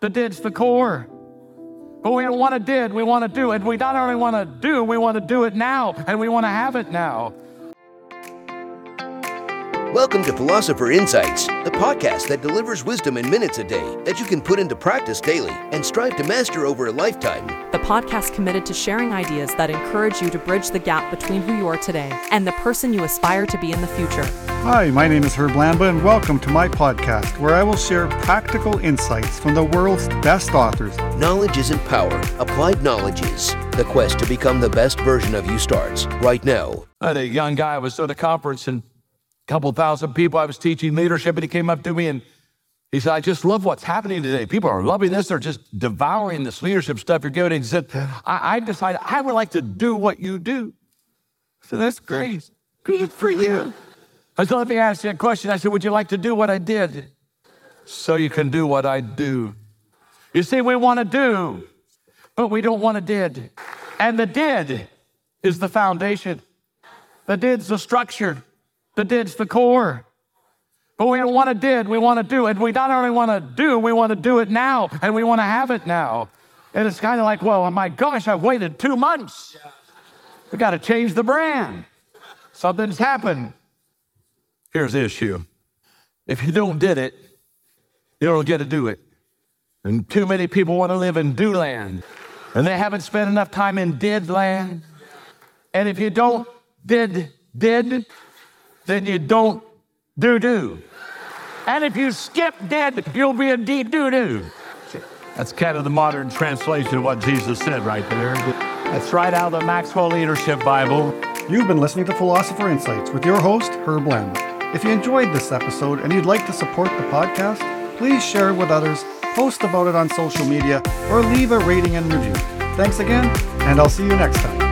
The did's the core. But we don't want to did, we want to do it. We not only want to do, we want to do it now, and we want to have it now. Welcome to Philosopher Insights, the podcast that delivers wisdom in minutes a day that you can put into practice daily and strive to master over a lifetime. The podcast committed to sharing ideas that encourage you to bridge the gap between who you are today and the person you aspire to be in the future. Hi, my name is Herb Lamba, and welcome to my podcast where I will share practical insights from the world's best authors. Knowledge isn't power, applied knowledge is. The quest to become the best version of you starts right now. I had a young guy, I was at a conference, and a couple thousand people, I was teaching leadership, and he came up to me and he said, I just love what's happening today. People are loving this. They're just devouring this leadership stuff you're giving. He said, I, I decided I would like to do what you do. I said, That's great. Good for you. I said, Let me ask you a question. I said, Would you like to do what I did? So you can do what I do. You see, we want to do, but we don't want to did. And the did is the foundation, the did's the structure, the did's the core. But we don't want to did, we want to do. And we not only want to do, we want to do it now, and we want to have it now. And it's kind of like, well, my gosh, I've waited two months. We got to change the brand. Something's happened. Here's the issue. If you don't did it, you don't get to do it. And too many people want to live in do land. And they haven't spent enough time in did land. And if you don't did did, then you don't do do. And if you skip dead, you'll be a dee doo doo. That's kind of the modern translation of what Jesus said right there. That's right out of the Maxwell Leadership Bible. You've been listening to Philosopher Insights with your host, Herb Lamba. If you enjoyed this episode and you'd like to support the podcast, please share it with others, post about it on social media, or leave a rating and review. Thanks again, and I'll see you next time.